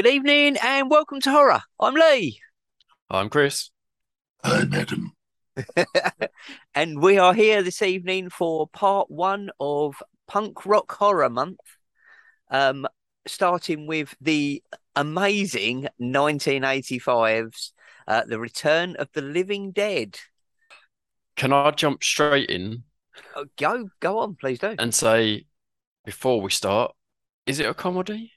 Good evening and welcome to Horror. I'm Lee. I'm Chris. I'm Adam. and we are here this evening for part one of Punk Rock Horror Month. Um, starting with the amazing 1985's uh, The Return of the Living Dead. Can I jump straight in Oh, go, go on, please do. and say before we start, is it a comedy?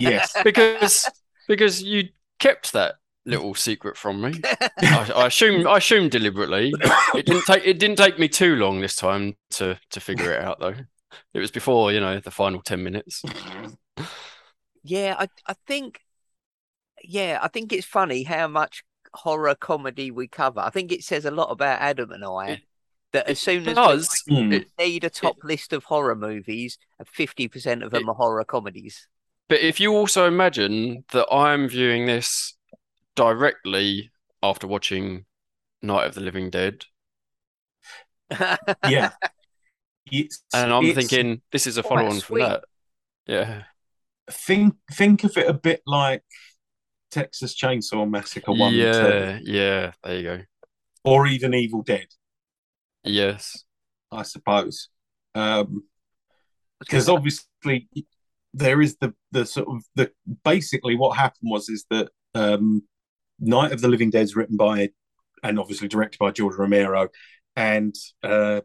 Yes. Because because you kept that little secret from me. I, I assume I assume deliberately. It didn't take it didn't take me too long this time to to figure it out though. It was before you know the final ten minutes. Yeah, I, I think, yeah, I think it's funny how much horror comedy we cover. I think it says a lot about Adam and I It- that as soon as we does. Hmm. It- need a top list of horror movies, fifty percent of them It- are horror comedies. But if you also imagine that I'm viewing this directly after watching Night of the Living Dead, Yeah. It's, and I'm it's- thinking this is a follow on from that. Yeah. think think of it a bit like Texas Chainsaw Massacre one Yeah, two, yeah, there you go. or even Evil Dead, Yes. I suppose. Um, because obviously there is the the sort of the basically what happened was is that um Night of the Living Dead is written by and obviously directed by George Romero and uh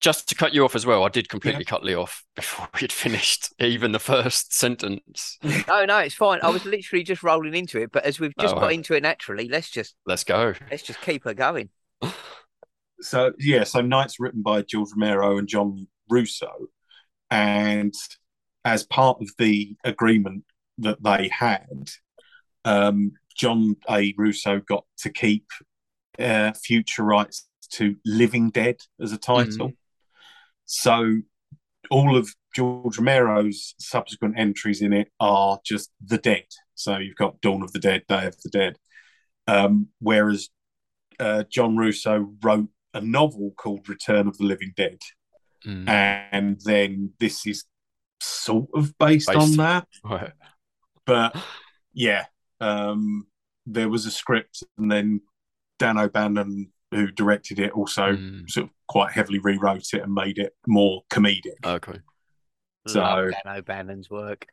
Just to cut you off as well, I did completely cut Lee off before we'd finished even the first sentence. no, no, it's fine. I was literally just rolling into it, but as we've just Oh, got right. into it naturally, let's just Let's go. let's just keep her going. so yeah, so Night's written by George Romero and John Russo, and as part of the agreement that they had, um, John A. Russo got to keep uh, future rights to Living Dead as a title. So all of George Romero's subsequent entries in it are just the dead. So you've got Dawn of the Dead, Day of the Dead. Um, whereas uh, John Russo wrote a novel called Return of the Living Dead, Mm. and then this is sort of based, Based. on that. Right. But yeah, um, there was a script, and then Dan O'Bannon, who directed it, also Mm. sort of quite heavily rewrote it and made it more comedic. Okay. So- Love Dan O'Bannon's work.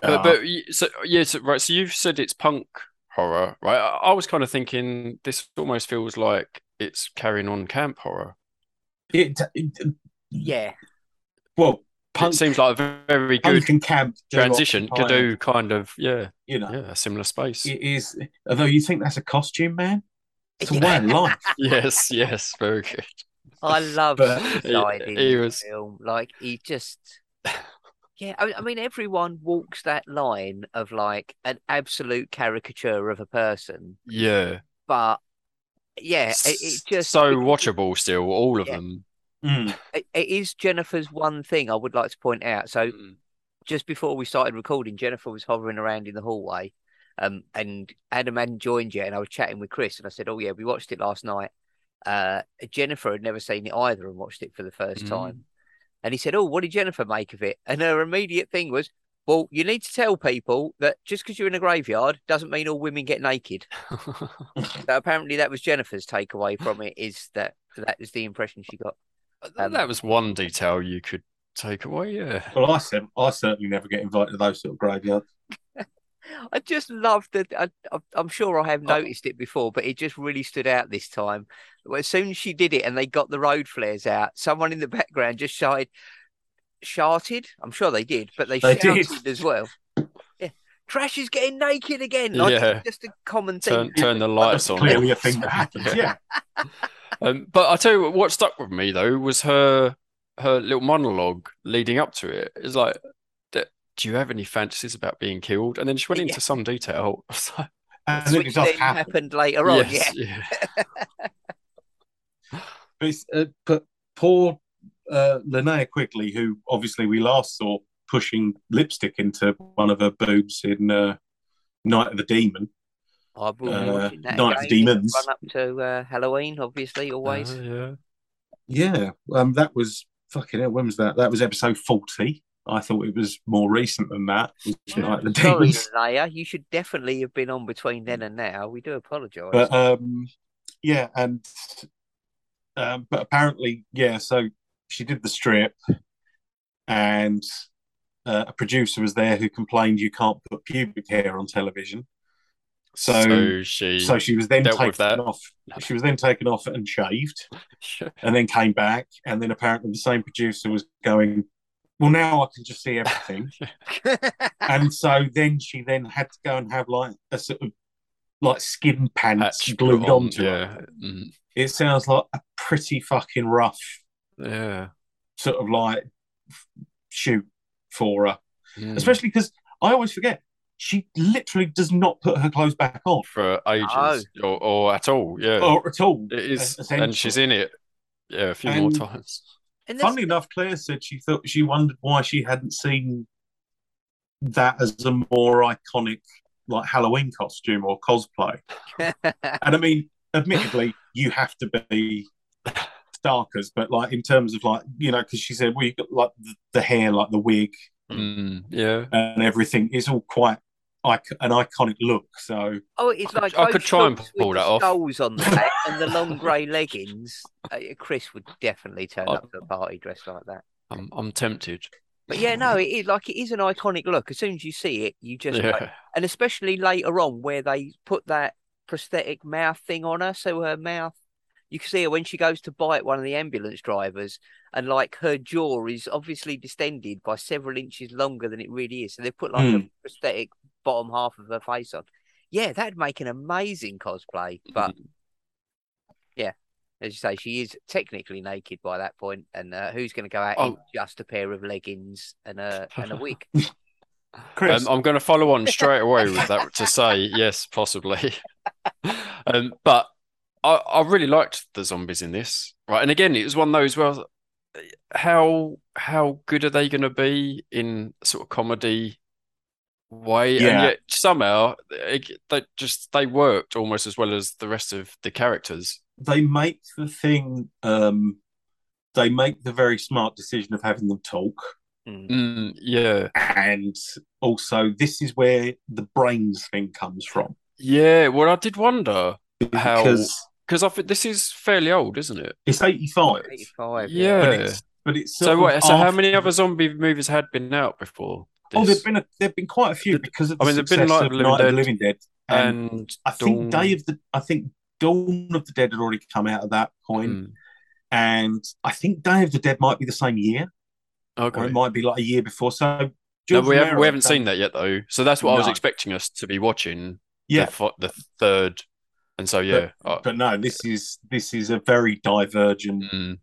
But, Uh, but y- so yeah, so, right. So you've said it's punk horror, right? I, I was kind of thinking this almost feels like it's carrying on camp horror. it, it- Yeah, well, punk, it seems like a very good punk and camp transition to do kind of yeah, You know, yeah, a similar space. it is. Although you think that's a costume, man, it's a way of life. Yes, yes, very good. I love But- Suicide He- he was- film. Like he just, yeah. I, I mean, everyone walks that line of like an absolute caricature of a person, Yeah, but yeah, it, it just so it- watchable still, all of Yeah. them. Mm. it, it is Jennifer's one thing I would like to point out. So Mm. just before we started recording, Jennifer was hovering around in the hallway, um, and Adam hadn't joined yet, and I was chatting with Chris, and I said, "Oh yeah, we watched it last night." Uh, Jennifer had never seen it either and watched it for the first Mm. time, and he said, "Oh, what did Jennifer make of it?" And her immediate thing was, "Well, you need to tell people that just because you're in a graveyard doesn't mean all women get naked." So apparently, that was Jennifer's takeaway from it. Is that that is the impression she got. Um, that was one detail you could take away. Yeah, Well, I said I certainly never get invited to those sort of graveyards. I just love that. I, I- I'm sure I have Oh. noticed it before, but it just really stood out this time. As soon as she did it and they got the road flares out, someone in the background just shouted, "Sharted." I'm sure they did, but they, They shouted did. as well. Yeah, Trash is getting naked again. Like, Yeah. just a common thing. turn turn the lights That's on. clearly a thing that happens. Yeah. Yeah. Um, but I tell you what, what stuck with me though was her her little monologue leading up to it. It's like, do you have any fantasies about being killed? And then she went Yeah. into some detail. I was like, and Which it does then happen. happened later on. yes, Yeah, yeah. But, it's, uh, but poor uh, Linnea Quigley, who obviously we last saw pushing lipstick into one of her boobs in uh, Night of the Demon. I will Uh, watching that Night of the. Demons. Run up to uh, Halloween, obviously, always. Uh, yeah. Yeah, um, that was fucking hell. When was that? That was episode forty I thought it was more recent than that. Night of the Sorry, Demons. Linnea, you should definitely have been on between then and now. We do apologise. But um, yeah, and um, but apparently, yeah. So she did the strip, and uh, a producer was there who complained you can't put pubic hair on television. So, So she. so she was then taken that. off. She was then taken off and shaved, and then came back, and then apparently the same producer was going. Well, now I can just see everything, and so then she then had to go and have like a sort of like skin pants Patch glued on, onto her. yeah. Mm, It sounds like a pretty fucking rough yeah. sort of like shoot for her, Mm. especially because I always forget she literally does not put her clothes back on for ages or, or at all. Yeah. or at all. it is. essentially. And she's in it. Yeah, a few more times. and Funnily enough, Claire said she thought she wondered why she hadn't seen that as a more iconic like Halloween costume or cosplay. And I mean, admittedly, you have to be starkers, but like in terms of like you know, because she said, well, you got like the, the hair, like the wig Mm, yeah. and everything is all quite like an iconic look. So oh, it's I like could- I could try and pull with that the off. Skulls on the back and the long grey leggings. Uh, Chris would definitely turn I- up to a party dressed like that. I'm, I'm tempted. But yeah, no, it is like it is an iconic look. As soon as you see it, you just like- and especially later on where they put that prosthetic mouth thing on her, so her mouth you can see her when she goes to bite one of the ambulance drivers, and like her jaw is obviously distended by several inches longer than it really is. So they put like a Hmm. prosthetic bottom half of her face on. Yeah, that'd make an amazing cosplay. But yeah, as you say, she is technically naked by that point, and uh, who's going to go out in Oh. just a pair of leggings and a and a wig? Chris, Um, I'm going to follow on straight away with that to say yes, possibly. um, but I, I really liked the zombies in this, right? And again, it was one of those well, how how good are they going to be in sort of comedy way? And yet somehow it, they just they worked almost as well as the rest of the characters. they make the thing. Um, they make the very smart decision of having them talk, Mm. Mm, yeah, and also this is where the brains thing comes from yeah. Well, I did wonder How- because because I think this is fairly old, isn't it? it's eighty-five. 85, Yeah. But it's but it's So sort of wait, so how many other zombie movies had been out before? Oh, there've been a, there've been quite a few The- because of I the mean, there've been, success like, of The Night Living of the Living Dead, and, and I think Dawn- Day of the I think Dawn of the Dead had already come out at that point, Hmm, and I think Day of the Dead might be the same year, or okay. it might be like a year before. So No, we haven't we haven't done- seen that yet though. So that's what I was expecting us to be watching. Yeah, the, the third, and so yeah. uh, but no, this is this is a very divergent mm.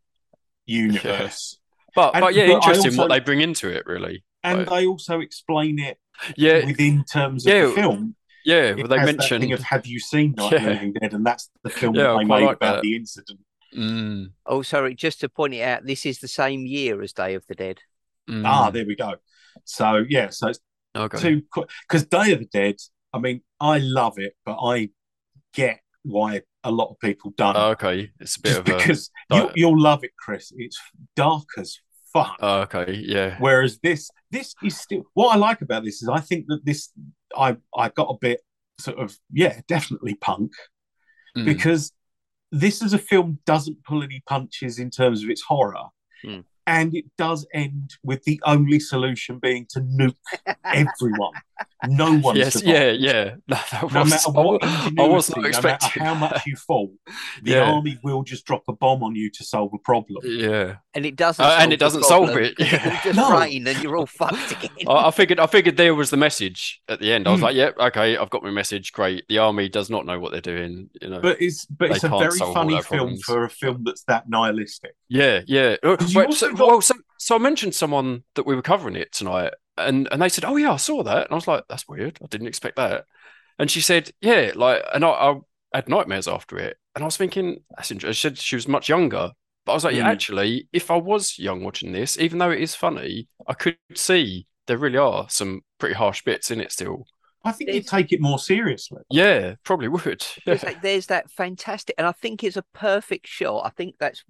universe, But And- but yeah, but I interesting what they bring into it. Really. and Right. they also explain it Yeah, within terms of yeah, the film. yeah. Well, they mentioned. thing of "Have you seen Night of the Yeah. Living Dead?" and that's the film Yeah, that I they quite made like about that. the incident. Mm, Oh, sorry, just to point it out, this is the same year as Day of the Dead. mm, Ah, there we go. So yeah, so it's okay. two because Day of the Dead. I mean, I love it, but I get why a lot of people don't. Oh, okay, it's a bit Just of a. because di- you, you'll love it, Chris. It's dark as fuck. Oh, okay, yeah. Whereas this, this is still what I like about this is I think that this, I I got a bit sort of yeah, definitely punk Mm, because this as a film doesn't pull any punches in terms of its horror. Hmm. And it does end with the only solution being to nuke everyone. No one yes, survives. yeah, yeah. No, that No matter what wa- ingenuity, I wasn't no matter how much you fall, the Yeah. army will just drop a bomb on you to solve a problem. Yeah, And it doesn't. Uh, and it doesn't solve problem, it, 'cause yeah. It'll just No. rain and you're all fucked again. I, I figured. I figured there was the message at the end. I was Mm. like, "Yep, okay, I've got my message. Great. The army does not know what they're doing. You know." But it's but it's a very funny film problems. for a film that's that nihilistic. Yeah, yeah. Uh, 'Cause you Wait, so, got- well, so, so I mentioned someone that we were covering it tonight, and and they said, "Oh yeah, I saw that," and I was like, "That's weird. I didn't expect that." And she said, "Yeah, like," and I, I had nightmares after it, and I was thinking, "That's interesting." She said she was much younger, but I was like, "Yeah, Mm. actually, if I was young watching this, even though it is funny, I could see there really are some pretty harsh bits in it still." I think you It's- take it more seriously. Yeah, probably would. There's, Yeah. like, there's that fantastic, and I think it's a perfect shot. I think that's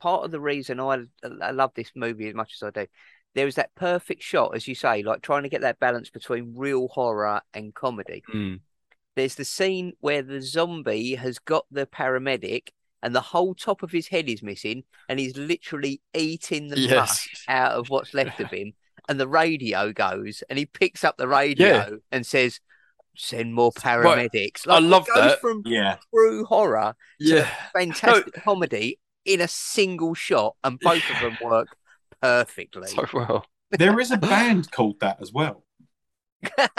part of the reason I, I love this movie as much as I do. There is that perfect shot, as you say, like trying to get that balance between real horror and comedy. Mm. There's the scene where the zombie has got the paramedic and the whole top of his head is missing, and he's literally eating the Yes. mush out of what's left of him. And the radio goes, and he picks up the radio Yeah. and says, "Send more paramedics." I it love goes that. from Yeah. true horror to Yeah. fantastic comedy in a single shot, and both of them work perfectly. So well. There is a band called that as well.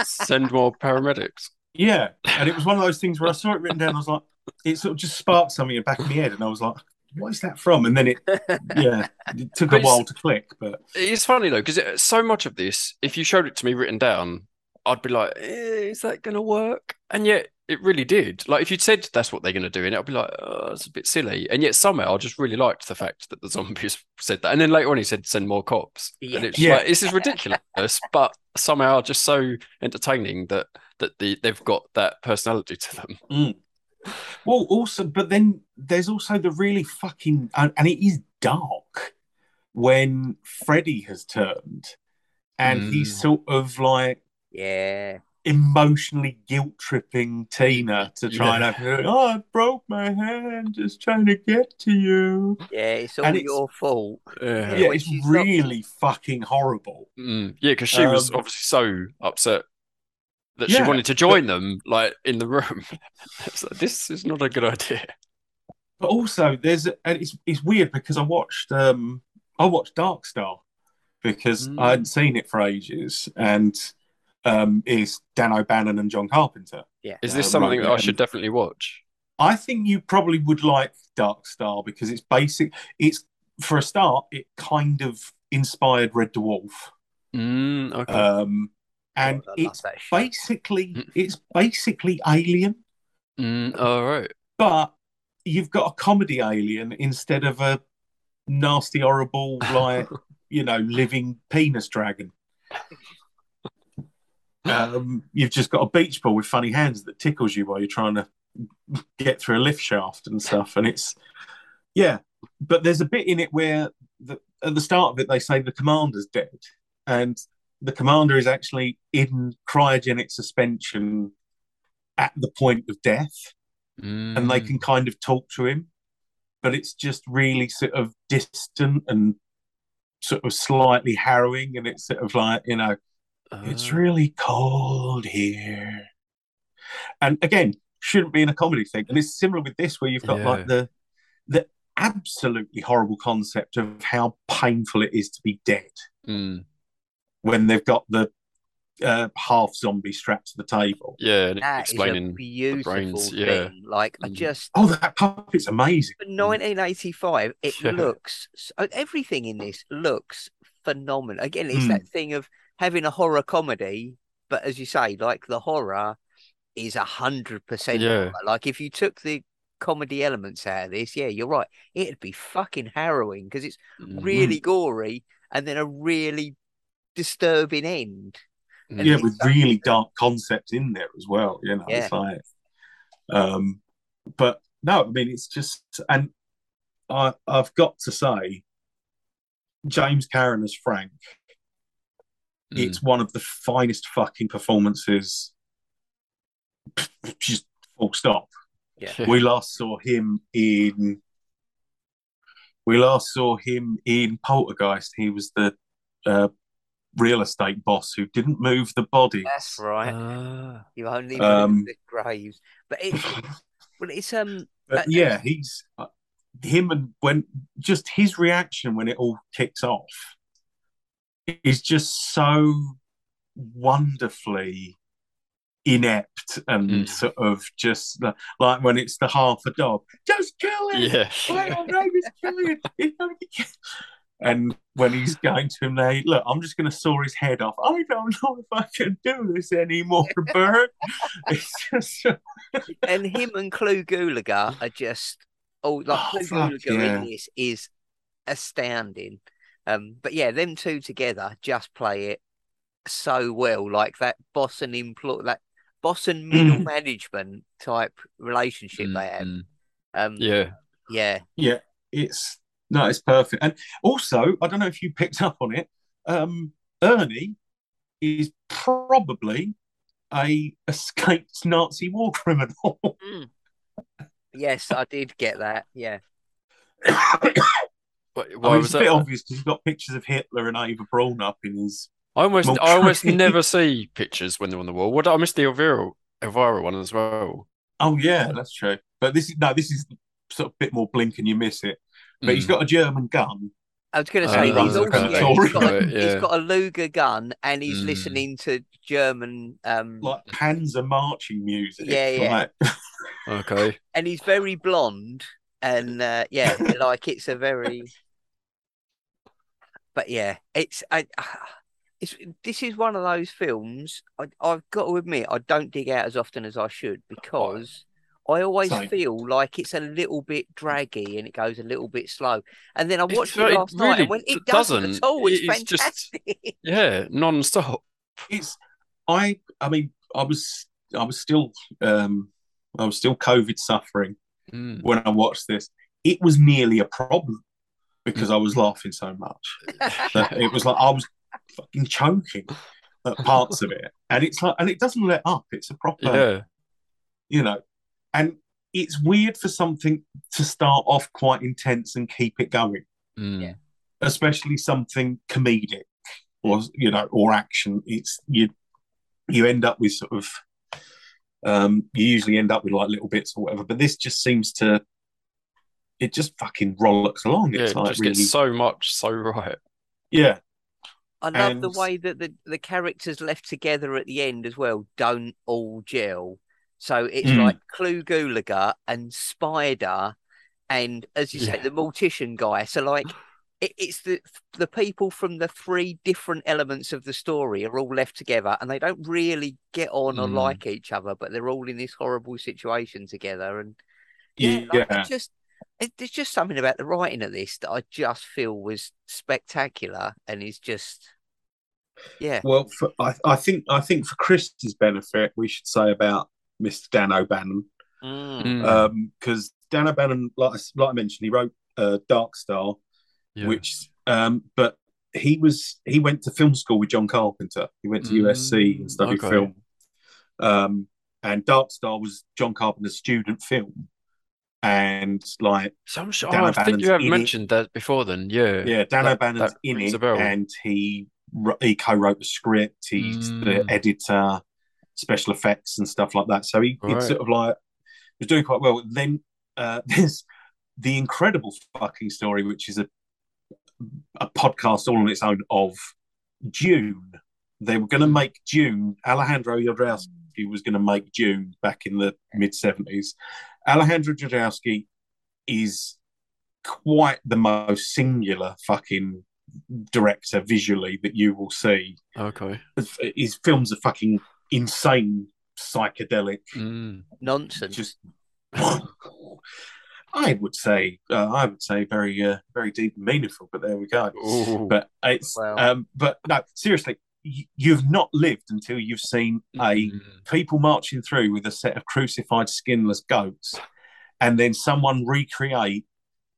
Send more paramedics. Yeah. And it was one of those things where I saw it written down. I was like, it sort of just sparked something in the back of my head. And I was like, what is that from? And then it, yeah, it took a while to click. But It's funny though, because so much of this, if you showed it to me written down, I'd be like, eh, is that going to work? And yet it really did. Like if you'd said that's what they're going to do, and I'd be like, oh, it's a bit silly. And yet somehow I just really liked the fact that the zombies said that. And then later on he said, send more cops. Yeah. And it's Yeah. like, this is ridiculous, but somehow just so entertaining that that the, they've got that personality to them. Well, also, but then there's also the really fucking, and, and it is dark when Freddy has turned and he's Mm. sort of like yeah, emotionally guilt tripping Tina to try Yeah. and have, oh, I broke my hand just trying to get to you. yeah, it's all And it's- your fault. Yeah. Yeah, it's she's not- really fucking horrible. Mm, yeah, because she was Um, obviously so upset that she Yeah, wanted to join them, like in the room. It's like, this is not a good idea. But also, there's and it's it's weird because I watched um I watched Dark Star because Mm. I hadn't seen it for ages, and um it's Dan O'Bannon and John Carpenter. Yeah, Is this Uh, something right, that I should definitely watch? I think you probably would like Dark Star because it's basic. It's for a start, it kind of inspired Red Dwarf, Mm, okay. um, and God, I love it's basically Mm. it's basically Alien, mm, all right. but you've got a comedy alien instead of a nasty, horrible, like you know, living penis dragon. Um, you've just got a beach ball with funny hands that tickles you while you're trying to get through a lift shaft and stuff. And it's, yeah, but there's a bit in it where the, at the start of it, they say the commander's dead. And the commander is actually in cryogenic suspension at the point of death and they Mm, can kind of talk to him, but it's just really sort of distant and sort of slightly harrowing. And it's sort of like, you know, it's uh, really cold here. And again, shouldn't be in a comedy thing. And it's similar with this, where you've got Yeah. like the the absolutely horrible concept of how painful it is to be dead mm, when they've got the uh, half zombie strapped to the table. yeah, and That is a explaining the beautiful brains. Yeah. thing. Like I Mm. just Oh, that puppet's amazing. for 1985, it Yeah. looks everything in this looks phenomenal. Again, it's Mm. that thing of having a horror comedy, but as you say, like the horror is a hundred percent. Yeah. Like if you took the comedy elements out of this, yeah, you're right. It'd be fucking harrowing because it's Mm, really gory and then a really disturbing end. mm, yeah, with really dark concepts in there as well. You know, Yeah. it's like, um, but no, I mean, it's just, and I, I've got to say, James Karen as Frank, mm. it's one of the finest fucking performances. Just full stop. Yeah. We last saw him in. We last saw him in Poltergeist. He was the uh, real estate boss who didn't move the body. That's right. Ah. you only um, the graves, but it's well, it's um But Uh, yeah, he's uh, him and when just his reaction when it all kicks off is just so wonderfully inept and Mm. sort of just the- like when it's the half a dog, just kill it. Yeah. Why don't I just kill it? It's only kill-" And when he's going to him, they look. I'm just going to saw his head off. I don't know if I can do this anymore, Bert. it's just and him and Clu Gulager are just oh like Oh, Clu fuck, Gulager yeah. in this is astounding. Um, but yeah, them two together just play it so well, like that boss and employ that boss and middle Mm. management type relationship they have. Mm, Um, Yeah. yeah, Yeah, it's no, it's perfect. And also, I don't know if you picked up on it. um, Ernie is probably a escaped Nazi war criminal. Mm. Yes, I did get that. Yeah. Why, I mean, was it's a bit that? obvious because you've got pictures of Hitler and Eva Braun up in his. I almost, Well, I almost never see pictures when they're on the wall. What I missed the Elvira, Elvira one as well. Oh yeah, that's true. But this is no, this is sort of a bit more blink and you miss it. But he's got a German gun. I was going to Oh, say right, he's okay. also yeah, he's, got a, Right, he's yeah. got a Luger gun and he's Mm. listening to German um like Panzer marching music. Yeah, yeah. Like, Okay. and he's very blonde and uh, yeah like it's a very but yeah it's I it's this is one of those films I, I've got to admit I don't dig out as often as I should because I always Same. feel like it's a little bit draggy and it goes a little bit slow and then I It watched it very- last night really and when it doesn't, doesn't. at all it's It's just- fantastic Yeah, non-stop. it's I I mean I was I was still um I was still COVID suffering Mm. when I watched this. It was nearly a problem because I was laughing so much. that it was like I was fucking choking at parts of it. And it's like and it doesn't let up. It's a proper Yeah. you know, and it's weird for something to start off quite intense and keep it going, Mm. Yeah. especially something comedic or you know or action. It's you you end up with sort of um you usually end up with like little bits or whatever, but this just seems to it just fucking rollicks along. Yeah, It's it like just really gets so much so right. yeah, I love the way that the, the characters left together at the end as well don't all gel. So it's Mm. like Clu Gulager and Spider, and as you say, the Mortician guy. So like, it, it's the the people from the three different elements of the story are all left together, and they don't really get on or Mm. like each other, but they're all in this horrible situation together. And yeah, like, it just it, there's just something about the writing of this that I just feel was spectacular, and is just yeah. Well, for, I, I think I think for Chris's benefit, we should say about Mr. Dan O'Bannon Mm. Mm. because Dan O'Bannon, like, I- like I mentioned, he wrote uh, Dark Star, Yeah. which um, but he was he went to film school with John Carpenter. He went to Mm, USC and studied okay. film. Um, and Dark Star was John Carpenter's student film, and like So I'm sure. Oh, I think you have in it. mentioned that before. Then, yeah. yeah, Dan That- O'Bannon's that in it, and he he co-wrote the script. He's the Mm. editor, special effects and stuff like that. So he Right. sort of like was doing quite well. Then uh, there's the incredible fucking story, which is a a podcast all on its own of Dune. They were going to make Dune. Alejandro Jodorowsky was going to make Dune back in the mid seventies. Alejandro Jodorowsky is quite the most singular fucking director visually that you will see. Okay. His films are fucking insane, psychedelic, Mm. Nonsense. just. I would say, uh, I would say, very, uh, very deep and meaningful. But there we go. Ooh. But it's, Wow. um, but no, seriously, y- you've not lived until you've seen a Mm. people marching through with a set of crucified skinless goats, and then someone recreate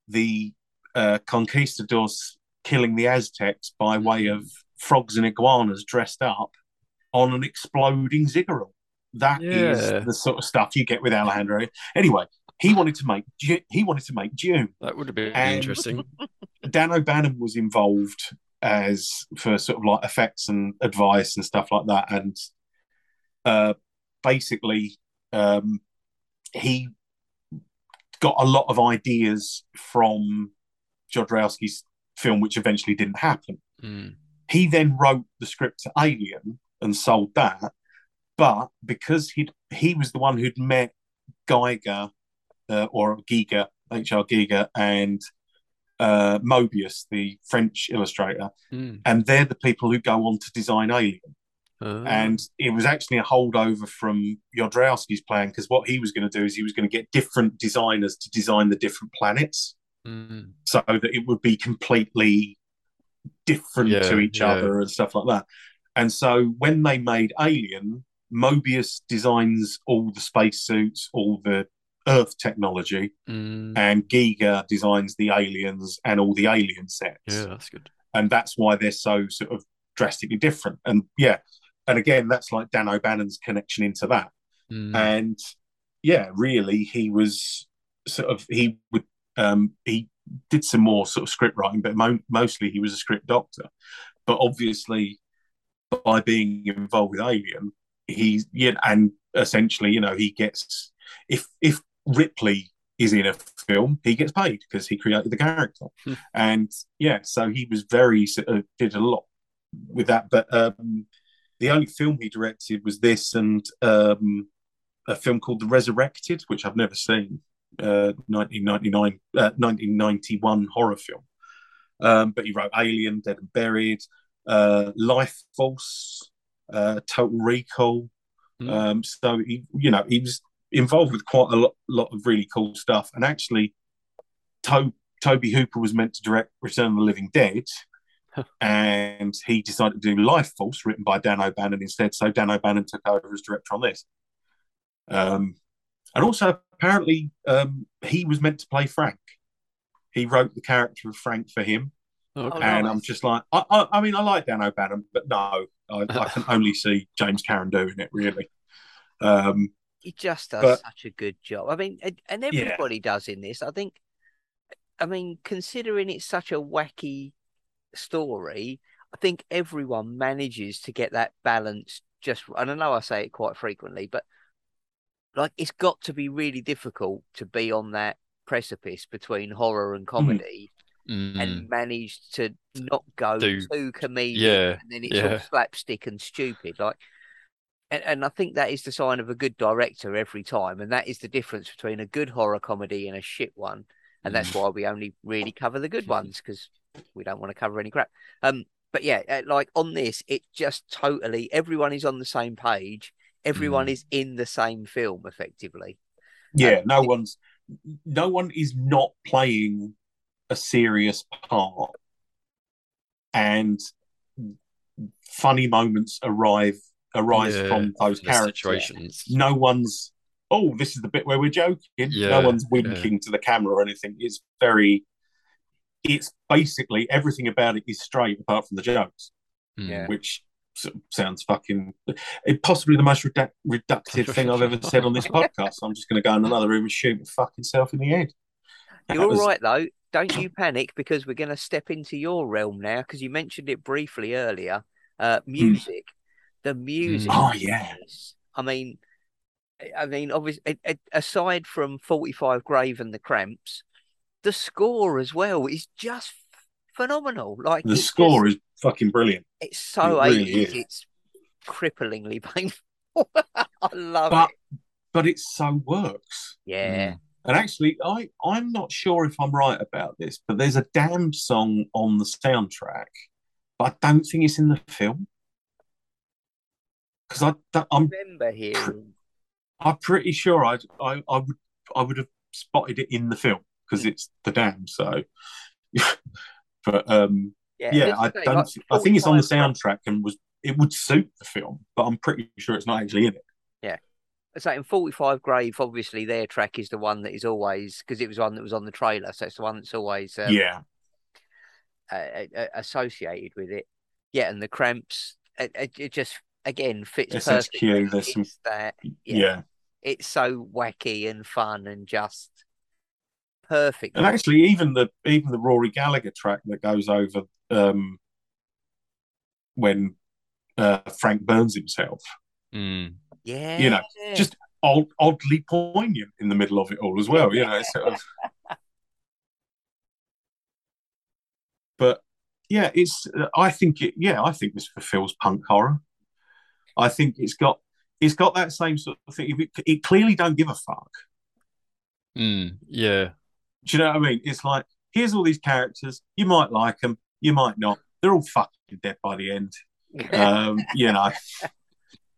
the uh, conquistadors killing the Aztecs by way of frogs and iguanas dressed up on an exploding ziggurat. That is Yeah. the sort of stuff you get with Alejandro. Anyway, he wanted to make he wanted to make Dune. That would have been And- interesting. Dan O'Bannon was involved as for sort of like effects and advice and stuff like that, and uh, basically um, he got a lot of ideas from Jodorowsky's film, which eventually didn't happen. Mm. He then wrote the script to Alien and sold that, but because he he was the one who'd met Geiger uh, or Giger, H.R. Giger, and uh, Moebius, the French illustrator, Mm. and they're the people who go on to design Alien. Ah. And it was actually a holdover from Jodorowsky's plan because what he was going to do is he was going to get different designers to design the different planets Mm. so that it would be completely different Yeah, to each yeah. other and stuff like that. And so when they made Alien, Moebius designs all the spacesuits, all the Earth technology, Mm. and Giger designs the aliens and all the alien sets. Yeah, that's good. and that's why they're so sort of drastically different. And yeah, and again, that's like Dan O'Bannon's connection into that. Mm. And yeah, really, he was sort of he would um, he did some more sort of script writing, but mo- mostly he was a script doctor. But obviously, by being involved with Alien, he's yeah, and essentially, you know, he gets if if Ripley is in a film, he gets paid because he created the character, Hmm. and yeah, so he was very of did a lot with that. But um, the only film he directed was this and um, a film called The Resurrected, which I've never seen. Uh, 1999, uh, 1991 horror film. Um, but he wrote Alien, Dead and Buried, uh, Life Force, uh, Total Recall. Mm. Um, so he, you know, he was involved with quite a lot, lot of really cool stuff. And actually, to- Tobe Hooper was meant to direct Return of the Living Dead, and he decided to do Lifeforce, written by Dan O'Bannon instead. So Dan O'Bannon took over as director on this. Um, and also, apparently, um, he was meant to play Frank. He wrote the character of Frank for him, Okay. Oh, and. I'm just like, I, I, I mean, I like Dan O'Bannon, but no, I, I can only see James Karen doing it really. Um, he just does But- such a good job. I mean, and, and Yeah. everybody does in this. I think. I mean, considering it's such a wacky story, I think everyone manages to get that balance. Just, and I know I say it quite frequently, but like it's got to be really difficult to be on that precipice between horror and comedy Mm. and manage to not go Do- too comedic yeah, and then it's all slapstick and stupid like and, and I think that is the sign of a good director every time and that is the difference between a good horror comedy and a shit one. And that's Mm. why we only really cover the good ones because we don't want to cover any crap. Um but yeah uh, like on this it just totally everyone is on the same page. Everyone Mm. is in the same film effectively. Yeah, Um, no it- one's, no one is not playing a serious part, and funny moments arrive arise Yeah, from those characters. situations. no one's oh this is the bit where we're joking Yeah, no one's yeah. winking to the camera or anything it's very it's basically everything about it is straight apart from the jokes Mm. Yeah. which sounds fucking possibly the most redac- reductive thing i've ever said on this podcast i'm just going to go in another room and shoot my fucking self in the head That You're all was- right though. Don't you panic because we're going to step into your realm now because you mentioned it briefly earlier. Uh, music, the music. Mm. Oh, in yeah. I mean, I mean, obviously, aside from Forty Five Grave and the Cramps, the score as well is just phenomenal. Like the score is fucking brilliant it's so it really 80s, is. it's cripplingly painful. I love But- it. but it so works Yeah. Mm. And actually, I, I'm not sure if I'm right about this, but there's a Damned song on the soundtrack, but I don't think it's in the film. Because I, I'm, remember hearing I'm pretty sure I, I, I would, I would have spotted it in the film because it's the Damned. So, but um, yeah, yeah, I don't. like, I think it's on the soundtrack and was it would suit the film, but I'm pretty sure it's not actually in it. Yeah. So in 45 Grave, obviously their track is the one that is always because it was one that was on the trailer, so it's the one that's always um, yeah, uh, associated with it. Yeah, and the Cramps, it, it, it just again fits SSQ, perfectly. there's some- that yeah, Yeah. it's so wacky and fun and just perfect. And actually, even the even the Rory Gallagher track that goes over um, when uh, Frank burns himself, Mm. yeah, you know, just odd, oddly poignant in the middle of it all as well. You know, sort of. But yeah, it's. I think it. Yeah, I think this fulfills punk horror. I think it's got it's got that same sort of thing. It, it clearly don't give a fuck. Mm. Yeah. Do you know what I mean? It's like here's all these characters. You might like them, you might not. They're all fucking dead by the end. Um, you know,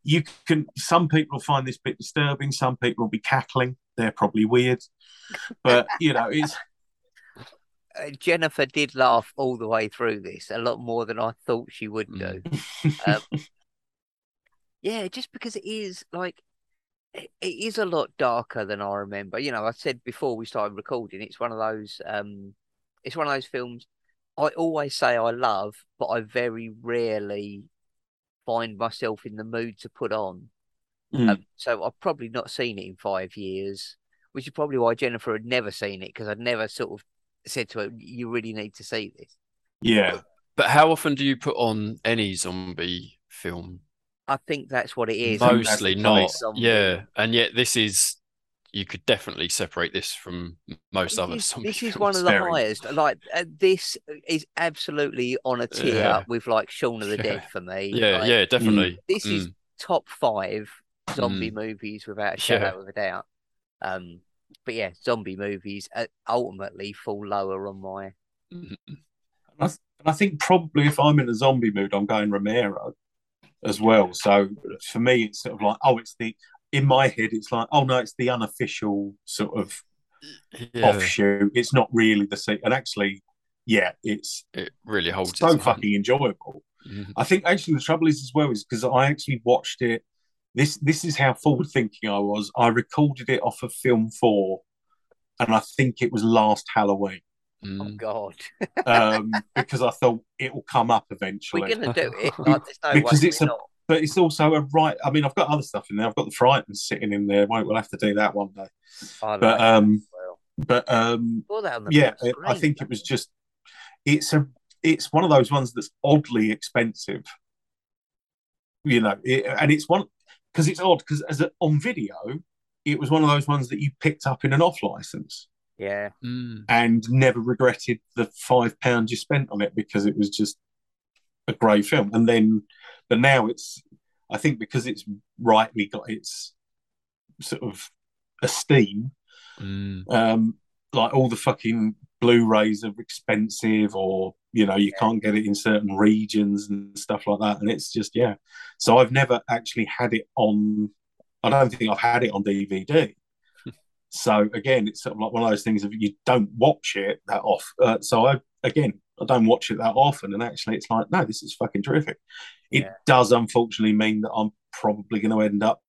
you can. Some people find this bit disturbing. Some people will be cackling. They're probably weird, but you know, it's Uh, Jennifer did laugh all the way through this, a lot more than I thought she would do. Um, yeah, just because it is like it, is a lot darker than I remember. You know, I said before we started recording, it's one of those um it's one of those films I always say I love, but I very rarely find myself in the mood to put on. Mm. Um, so I've probably not seen it in five years, which is probably why Jennifer had never seen it because I'd never sort of said to her, "You really need to see this." yeah. But how often do you put on any zombie film? I think that's what it is. Mostly not. Yeah, and yet this is you could definitely separate this from most This other is, zombie this is films. one of the highest. Like uh, this is absolutely on a tier Yeah. with like Shaun of the Yeah. Dead for me. Yeah, Like, yeah, definitely. This is Mm. top five zombie movies without a Yeah. shadow of a doubt. Um, but yeah, zombie movies uh, ultimately fall lower on my. Mm. And I think probably if I'm in a zombie mood, I'm going Romero as well. So for me, it's sort of like, oh, it's the in my head, it's like, oh no, it's the unofficial sort of Yeah, offshoot. It's not really the se And actually, yeah, it's it really holds so fucking enjoyable. Mhm. I think actually the trouble is as well is because I actually watched it. This this is how forward thinking I was. I recorded it off of film four, and I think it was last Halloween Oh Mm. God, um, because I thought it will come up eventually. we're gonna do it. Like, no Because it's a- not. But it's also a right. I mean, I've got other stuff in there. I've got the Frightened sitting in there. Won't we'll have to do that one day. I But um, well. but um, Saw that on the yeah, it, I screen. think it was just. It's a. It's one of those ones that's oddly expensive. You know, it, and it's one because it's odd because as a, on video, it was one of those ones that you picked up in an off license Yeah, Mm. and never regretted the five pounds you spent on it because it was just a great film. And then, but now it's, I think because it's rightly got its sort of esteem, Mm. um, like all the fucking Blu-rays are expensive, or you know you can't get it in certain regions and stuff like that. And it's just yeah. So I've never actually had it on. I don't think I've had it on DVD. So again, it's sort of like one of those things of you don't watch it that off. Uh, so I again, I don't watch it that often, and actually, it's like no, this is fucking terrific. It Yeah. does unfortunately mean that I'm probably going to end up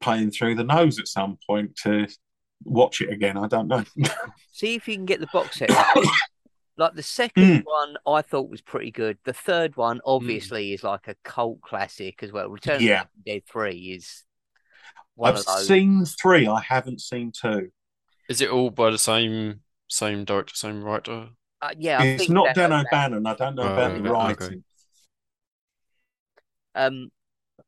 paying through the nose at some point to watch it again. I don't know. see if you can get the box set. like the second Mm. one, I thought was pretty good. The third one, obviously, is like a cult classic as well. Return of the Yeah. Living Dead Three is I've of those. seen three. I haven't seen two. Is it all by the same same director, same writer? Uh, yeah, I it's think not Dan O'Bannon. I don't know Oh, about the writing. okay. Um,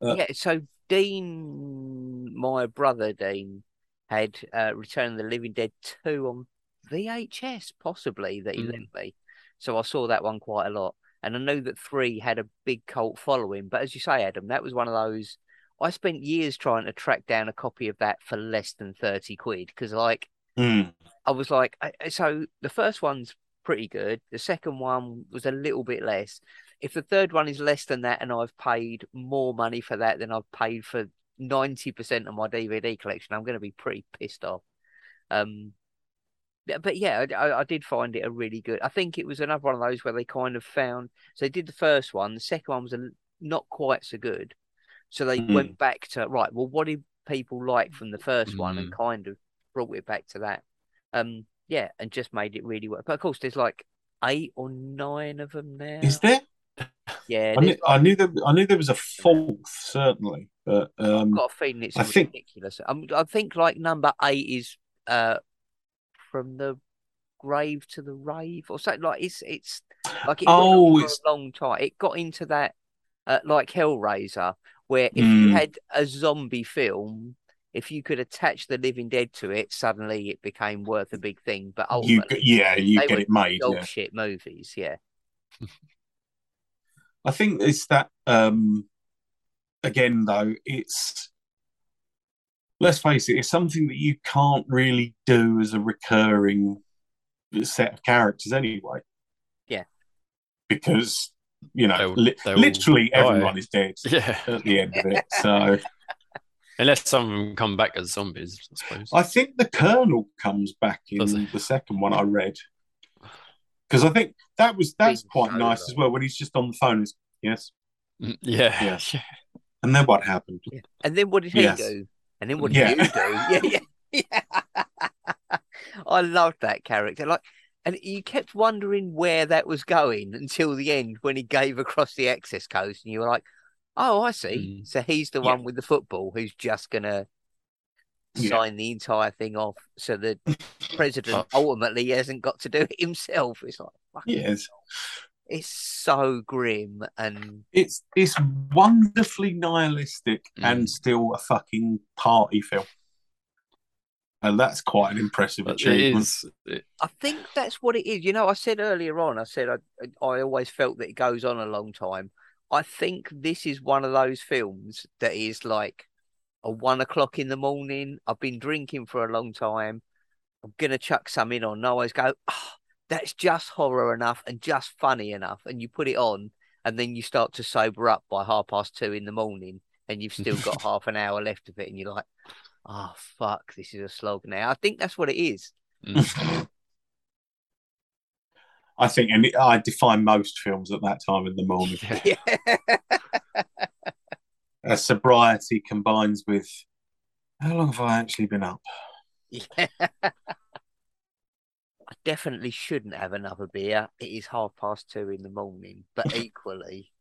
Uh, yeah. So Dean, my brother Dean, had uh, Return of the Living Dead two on VHS, possibly that he Mm. lent me. So I saw that one quite a lot, and I knew that three had a big cult following. But as you say, Adam, that was one of those. I spent years trying to track down a copy of that for less than thirty quid because, like, Mm. I was like, so the first one's pretty good. The second one was a little bit less. If the third one is less than that, and I've paid more money for that than I've paid for ninety percent of my DVD collection, I'm going to be pretty pissed off. Um, but yeah, I, I- I did find it a really good. I think it was another one of those where they kind of found. So they did the first one. The second one was a, not quite so good. So they Mm. went back to right. Well, what did people like from the first one, and Mm. kind of brought it back to that. Um, yeah, and just made it really work. But of course, there's like eight or nine of them now. Is there? Yeah, I knew, there's I knew there. I knew there was a fourth, certainly, but I've um, got a feeling it's I think- ridiculous. Um, I think like number eight is uh from the grave to the rave or something. Like it's it's like it Oh, it's- a long time. It got into that uh, like Hellraiser, where if you Mm. had a zombie film. If you could attach the Living Dead to it, suddenly it became worth a big thing. But you yeah, you get it made. dog Yeah. shit movies. Yeah, I think it's that. Um, again, though, it's let's face it, it's something that you can't really do as a recurring set of characters anyway. Yeah. because you know, They'll- li- they'll literally die. everyone is dead Yeah, at the end of it. So unless some of them come back as zombies, I suppose. I think the Colonel comes back in the second one I read because I think that was that's Big quite nice though. as well when he's just on the phone. Is yes, Mm, yeah, Yeah. yeah. and then what happened? and then what did he Yes. do? And then what did Yeah. you do? Yeah, yeah, yeah. I loved that character. Like And you kept wondering where that was going until the end when he gave across the access codes, and you were like, "Oh, I see." Mm. So he's the Yeah. one with the football who's just gonna Yeah. sign the entire thing off, so the president ultimately hasn't got to do it himself. It's like, Yes. it's so grim and It's it's wonderfully nihilistic Mm. and still a fucking party film. And that's quite an impressive achievement. is. It, I think that's what it is. You know, I said earlier on, I said I, I always felt that it goes on a long time. I think this is one of those films that is like a one o'clock in the morning. I've been drinking for a long time. I'm gonna chuck some in on. And I always go, oh, that's just horror enough and just funny enough. And you put it on, and then you start to sober up by half past two in the morning, and you've still got half an hour left of it, and you're like, oh fuck, this is a slog now. I think that's what it is. mm. I think, and I define most films at that time in the morning. Yeah. Yeah. Sobriety combines with how long have I actually been up? Yeah. I definitely shouldn't have another beer. It is half past two in the morning, but equally,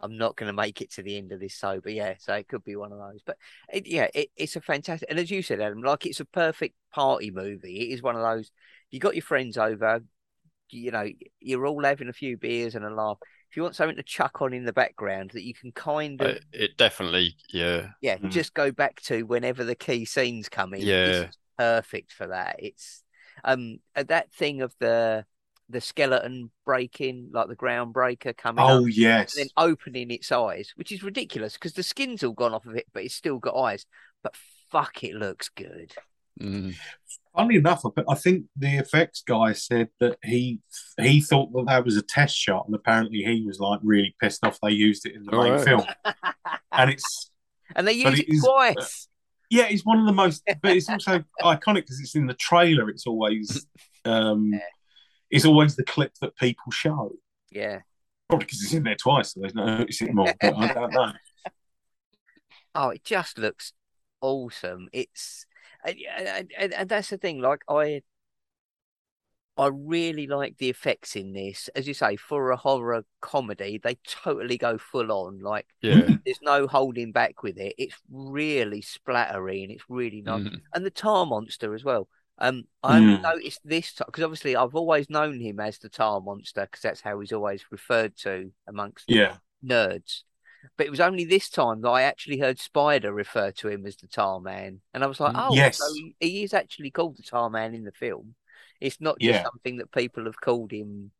I'm not going to make it to the end of this sober. Yeah, so it could be one of those. But it, yeah, it, it's a fantastic, and as you said, Adam, like it's a perfect party movie. It is one of those. You got your friends over, you know, you're all having a few beers and a laugh. If you want something to chuck on in the background that you can kind of, Uh, it definitely. Yeah. yeah, Mm. just go back to whenever the key scenes come in. Yeah. Perfect for that. It's um uh, that thing of the the skeleton breaking, like the ground breaker coming Oh up, yes, and then opening its eyes, which is ridiculous because the skin's all gone off of it, but it's still got eyes. But fuck, it looks good. Mm. Funnily enough, I- I think the effects guy said that he he thought that that was a test shot, and apparently he was like really pissed off they used it in the All main right. film. And it's And they But use it it is- twice. yeah, it's one of the most, but it's also iconic because it's in the trailer. It's always um, Yeah. it's always the clip that people show. Yeah. Probably because it's in there twice, so they don't notice it more. But I don't know. Oh, it just looks awesome. It's and, and, and, and that's the thing. Like I, I really like the effects in this. As you say, for a horror comedy, they totally go full on. Like Yeah. there's no holding back with it. It's really splattery and it's really nice. Mm. And the tar monster as well. Um, I only Mm. noticed this because obviously I've always known him as the tar monster because that's how he's always referred to amongst Yeah, nerds. But it was only this time that I actually heard Spider refer to him as the Tar Man, and I was like, Mm. "Oh, Yes. so he, is actually called the Tar Man in the film. It's not just Yeah. something that people have called him."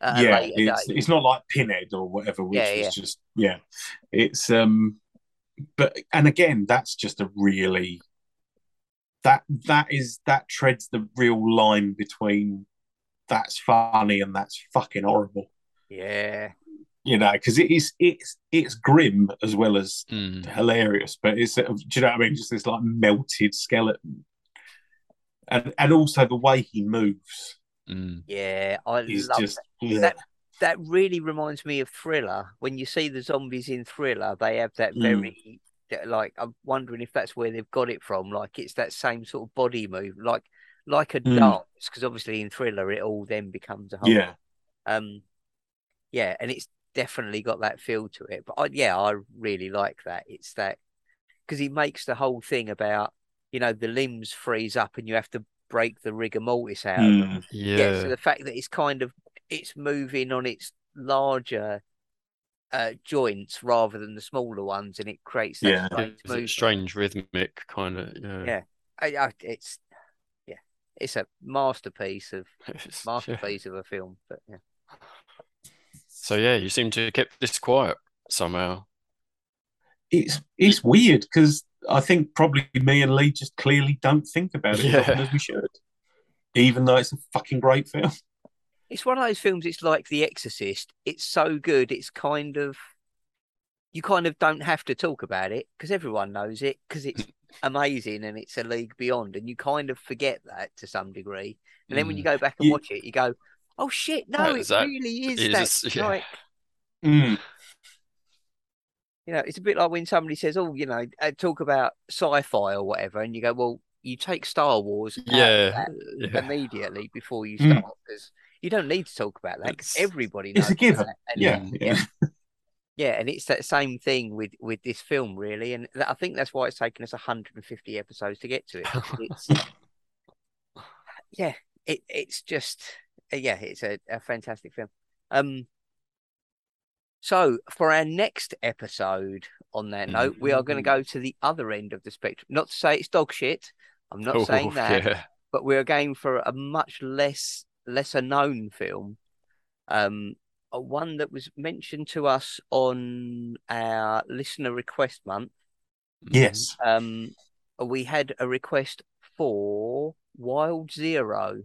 A yeah. It's it's not like Pinhead or whatever, which Yeah, was just yeah. It's um, but and again, that's just a really that that is that treads the real line between that's funny and that's fucking horrible. yeah, you know, because it is it's it's grim as well as Mm. hilarious, but it's do you know what I mean? Just this like melted skeleton, and and also the way he moves Mm. yeah, I love just that. yeah. That- That really reminds me of Thriller. When you see the zombies in Thriller, they have that Mm. very that- like. I'm wondering if that's where they've got it from. Like it's that same sort of body move, like like a Mm. dance. Because obviously in Thriller, it all then becomes a whole yeah, Um, yeah, and it's definitely got that feel to it. But I, yeah, I really like that. It's that because he makes the whole thing about you know the limbs freeze up and you have to break the rigor mortis out. Mm. Yeah. Yeah. so the fact that it's kind of it's moving on its larger uh joints rather than the smaller ones, and it creates that Yeah. strange It's a strange rhythmic kind of. Yeah. Yeah. I, I, it's yeah, it's a masterpiece of It's- masterpiece of a film. But yeah. So yeah, you seem to have kept this quiet somehow. it's it's weird because I think probably me and Lee just clearly don't think about it Yeah. as we should, even though it's a fucking great film. It's one of those films. It's like The Exorcist. It's so good. It's kind of you kind of don't have to talk about it because everyone knows it because it's amazing and it's a league beyond, and you kind of forget that to some degree. And then when you go back and watch it, you go, "Oh shit, no, it is that- really is it that." is- yeah. Like Mm. you know, it's a bit like when somebody says, "Oh, you know, uh, talk about sci-fi or whatever," and you go, "Well, you take Star Wars Yeah, yeah. immediately before you Mm. start because you don't need to talk about that 'cause It's- everybody knows It's a given. Yeah, Mm, yeah. yeah, and it's that same thing with with this film, really, and I think that's why it's taken us 150 episodes to get to it. It's yeah, it it's just yeah, it's a, a fantastic film. Um, so for our next episode, on that note, we are going to go to the other end of the spectrum. Not to say it's dog shit. I'm not saying Oh, that yeah. but we're going for a much less lesser known film um a one that was mentioned to us on our listener request month Yes. um we had a request for wild zero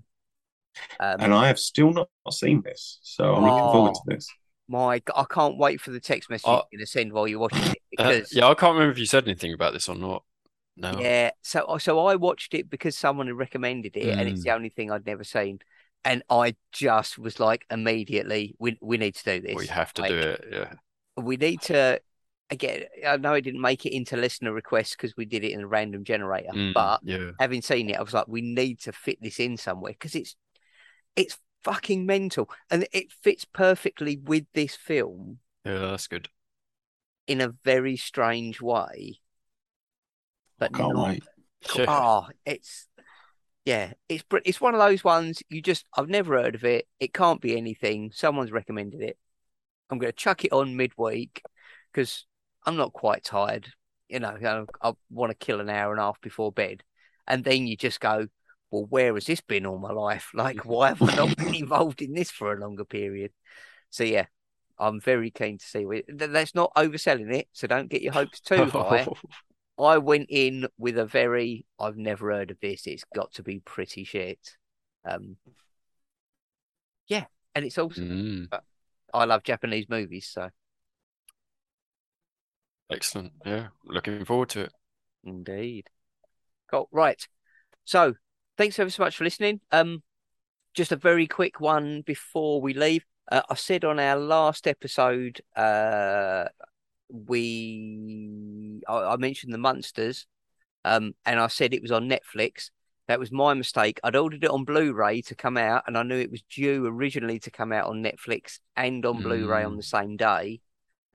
um And I have still not seen this, so I'm looking forward to this. my g- i can't wait for the text message Oh. you're going to send while you're watching it Uh, yeah, I can't remember if you said anything about this or not. No. Yeah, so so I watched it because someone had recommended it, and it's Mm. the only thing I'd never seen, and I just was like immediately, we we need to do this. we have to Like, do it. Yeah. We need to. Again, I know I didn't make it into listener requests because we did it in a random generator, Mm, but yeah. having seen it, I was like, we need to fit this in somewhere because it's it's fucking mental, and it fits perfectly with this film Yeah, that's good. in a very strange way. But Can't not wait. Cool. Oh, it's yeah, it's it's one of those ones you just I've never heard of it. It can't be anything. Someone's recommended it. I'm going to chuck it on midweek because I'm not quite tired. You know, I, I want to kill an hour and a half before bed, and then you just go, well, where has this been all my life? Like, why have I not been involved in this for a longer period? So yeah, I'm very keen to see. That's not overselling it, so don't get your hopes too high. I went in with a very I've never heard of this. It's got to be pretty shit. Um Yeah, and it's also Mm, I love Japanese movies, so excellent. Yeah, looking forward to it. indeed. Cool. Right. So thanks ever so much for listening. Um just a very quick one before we leave. Uh, I said on our last episode, uh we I, I mentioned the Munsters, um, and I said it was on Netflix. That was my mistake. I'd ordered it on Blu-ray to come out, and I knew it was due originally to come out on Netflix and on Blu-ray on Mm. the same day.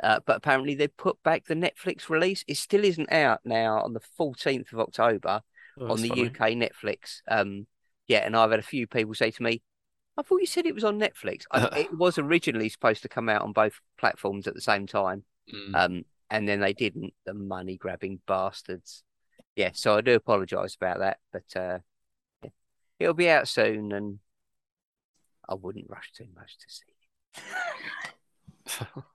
Uh, but apparently they put back the Netflix release. It still isn't out now on the 14th of October Oh, on the funny. UK Netflix. Um, yeah, and I've had a few people say to me, "I thought you said it was on Netflix." I, it was originally supposed to come out on both platforms at the same time. Mm. Um, and then they didn't, the money grabbing bastards. Yeah, so I do apologise about that, but uh, yeah. it'll be out soon, and I wouldn't rush too much to see it.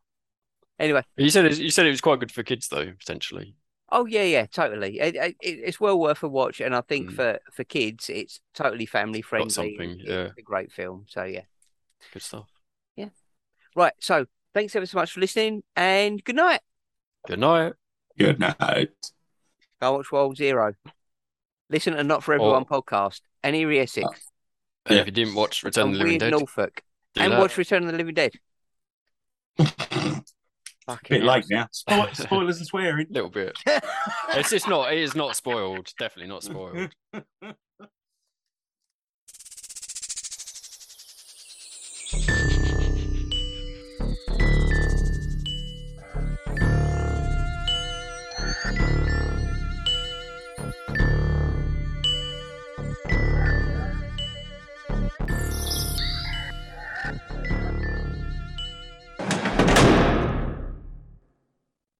Anyway, you said it, you said it was quite good for kids though, potentially. oh yeah, yeah, totally. It, it, it's well worth a watch, and I think Mm. for for kids, it's totally family friendly. something, It's yeah. a great film. So yeah, Good stuff. Yeah. Right. So thanks ever so much for listening, and good night. Good night. Good night. Go watch Wild Zero. Listen to Not For Everyone podcast Any Erie Essex And Yeah. if you didn't watch Return of the Living Dead, Norfolk. do and that. watch Return of the Living Dead. Fucking Bit hell. late now. Spoil- spoilers and swearing. A little bit. It's just not. It is not spoiled. Definitely not spoiled.